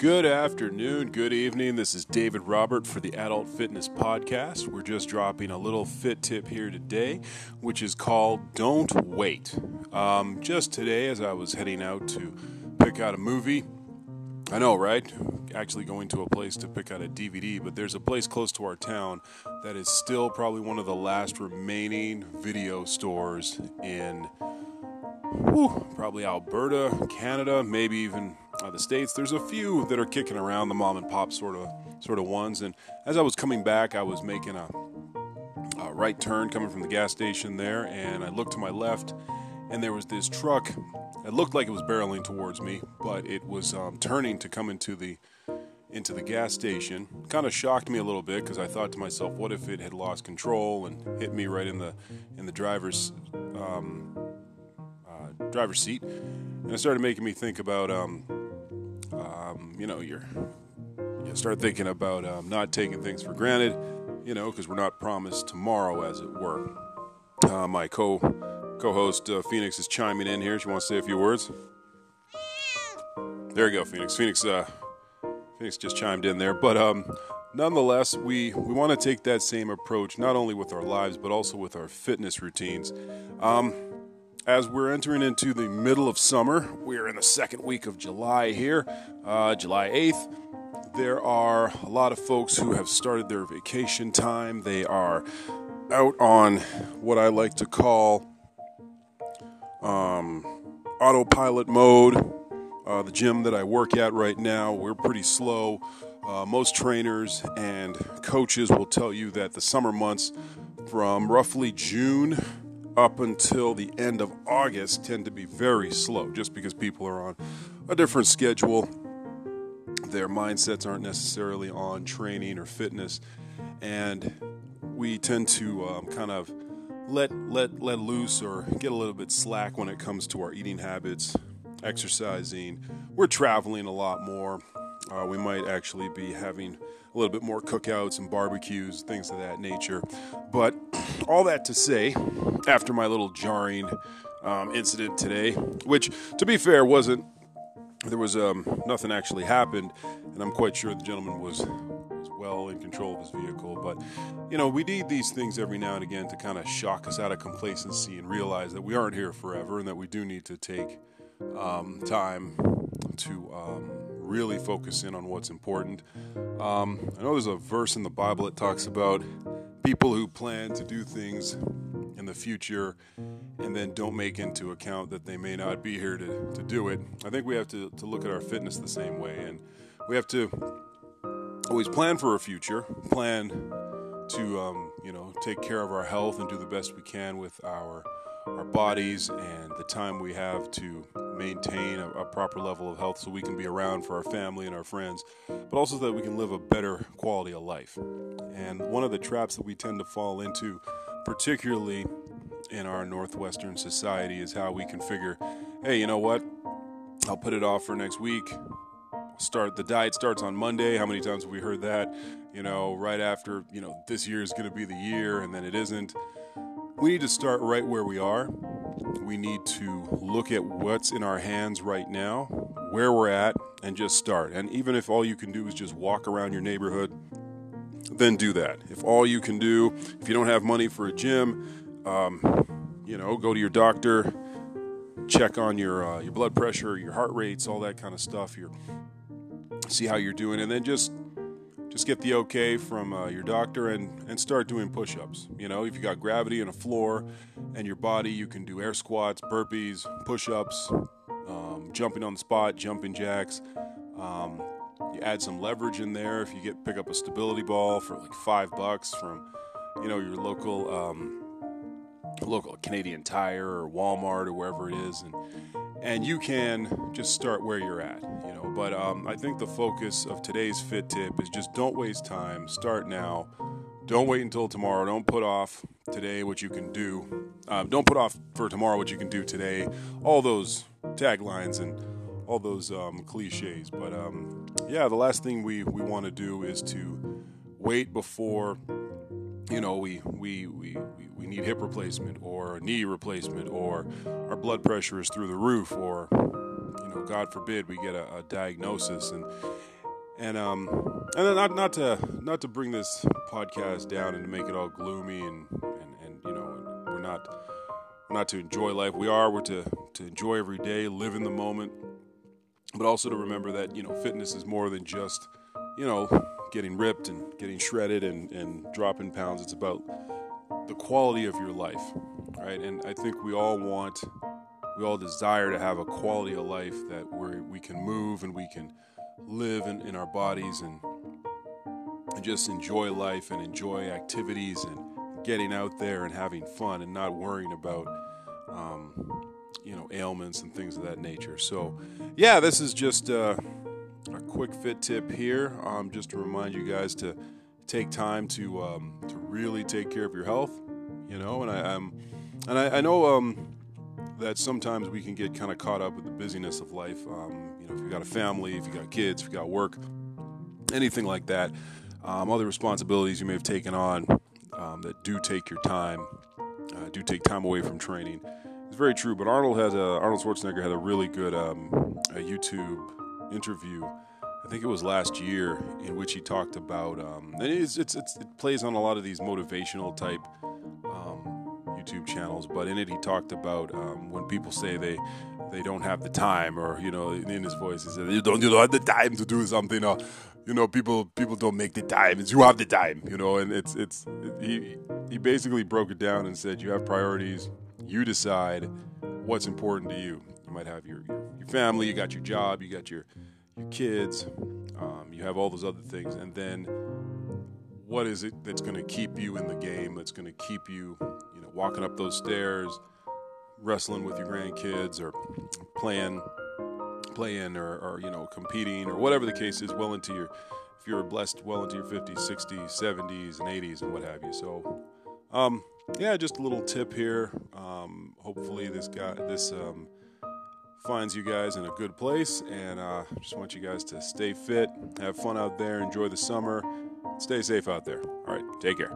Good afternoon, good evening. This is David Robert for the Adult Fitness Podcast. We're just dropping a little fit tip here today, which is called Don't Wait. Um, just today, as I was heading out to pick out a movie, I know, right? Actually, going to a place to pick out a DVD, but there's a place close to our town that is still probably one of the last remaining video stores in whew, probably Alberta, Canada, maybe even uh, the states. There's a few that are kicking around the mom and pop sort of sort of ones. And as I was coming back, I was making a, a right turn coming from the gas station there, and I looked to my left, and there was this truck. It looked like it was barreling towards me, but it was um, turning to come into the into the gas station. Kind of shocked me a little bit because I thought to myself, what if it had lost control and hit me right in the in the driver's um, uh, driver's seat? And it started making me think about um, um, you know, you're you start thinking about um, not taking things for granted, you know, because we're not promised tomorrow, as it were. Uh, my co co-host uh, Phoenix is chiming in here. She wants to say a few words. There you go, Phoenix. Phoenix, uh, Phoenix just chimed in there, but um, nonetheless, we we want to take that same approach not only with our lives but also with our fitness routines. Um, as we're entering into the middle of summer, we're in the second week of July here, uh, July 8th. There are a lot of folks who have started their vacation time. They are out on what I like to call um, autopilot mode. Uh, the gym that I work at right now, we're pretty slow. Uh, most trainers and coaches will tell you that the summer months from roughly June up until the end of August tend to be very slow just because people are on a different schedule. Their mindsets aren't necessarily on training or fitness, and we tend to um, kind of let let let loose or get a little bit slack when it comes to our eating habits, exercising. We're traveling a lot more. Uh, we might actually be having a little bit more cookouts and barbecues, things of that nature. But all that to say, after my little jarring um, incident today, which, to be fair, wasn't there was um, nothing actually happened, and I'm quite sure the gentleman was was well in control of his vehicle. But you know, we need these things every now and again to kind of shock us out of complacency and realize that we aren't here forever, and that we do need to take um, time to um, really focus in on what's important. Um, I know there's a verse in the Bible that talks about people who plan to do things in the future and then don't make into account that they may not be here to, to do it. I think we have to, to look at our fitness the same way, and we have to always plan for a future, plan to um, you know take care of our health and do the best we can with our our bodies and the time we have to maintain a, a, proper level of health so we can be around for our family and our friends, but also so that we can live a better quality of life. And one of the traps that we tend to fall into, particularly in our Northwestern society, is how we can figure, hey, you know what? I'll put it off for next week. Start the diet starts on Monday. How many times have we heard that? You know, right after, you know, this year is going to be the year and then it isn't we need to start right where we are. We need to look at what's in our hands right now, where we're at, and just start. And even if all you can do is just walk around your neighborhood, then do that. If all you can do, if you don't have money for a gym, um, you know, go to your doctor, check on your uh, your blood pressure, your heart rates, all that kind of stuff. Your see how you're doing, and then just just get the okay from uh, your doctor and, and start doing push ups. You know, if you got gravity and a floor and your body, you can do air squats, burpees, push ups, um, jumping on the spot, jumping jacks. Um, you add some leverage in there if you get pick up a stability ball for like five bucks from you know your local um, local Canadian Tire or Walmart or wherever it is, and and you can just start where you're at, you know. But um, I think the focus of today's fit tip is just don't waste time. Start now. Don't wait until tomorrow. Don't put off today what you can do. Um, don't put off for tomorrow what you can do today. All those taglines and all those um, cliches. But um, yeah, the last thing we, we want to do is to wait before you know we we, we we need hip replacement or knee replacement or our blood pressure is through the roof or you know god forbid we get a, a diagnosis and And um, and then not not to not to bring this podcast down and to make it all gloomy and and, and you know we're not not to enjoy life. We are. We're to to enjoy every day, live in the moment, but also to remember that you know fitness is more than just you know getting ripped and getting shredded and and dropping pounds. It's about the quality of your life, right? And I think we all want, we all desire to have a quality of life that where we can move and we can live in, in our bodies and, and just enjoy life and enjoy activities and getting out there and having fun and not worrying about um, you know ailments and things of that nature so yeah this is just uh, quick fit tip here um, just to remind you guys to take time to um, to really take care of your health you know and I, am and I, I know um, that sometimes we can get kind of caught up with the busyness of life um, you know if you've got a family if you've got kids if you've got work anything like that um, other responsibilities you may have taken on um, that do take your time, uh, do take time away from training. It's very true. But Arnold had a, Arnold Schwarzenegger had a really good um, a YouTube interview. I think it was last year in which he talked about, um, and it's, it's, it's, it plays on a lot of these motivational type um, YouTube channels. But in it, he talked about um, when people say they they don't have the time, or you know, in his voice, he said, "You don't, you don't have the time to do something." Or, you know, people people don't make the time. It's you have the time, you know, and it's it's it, he he basically broke it down and said you have priorities. You decide what's important to you. You might have your your, your family, you got your job, you got your your kids, um, you have all those other things, and then what is it that's going to keep you in the game? That's going to keep you, you know, walking up those stairs, wrestling with your grandkids, or playing playing or, or, you know competing or whatever the case is well into your if you're blessed well into your 50s 60s 70s and 80s and what have you so um, yeah just a little tip here um, hopefully this guy this um, finds you guys in a good place and uh, just want you guys to stay fit have fun out there enjoy the summer stay safe out there. All right take care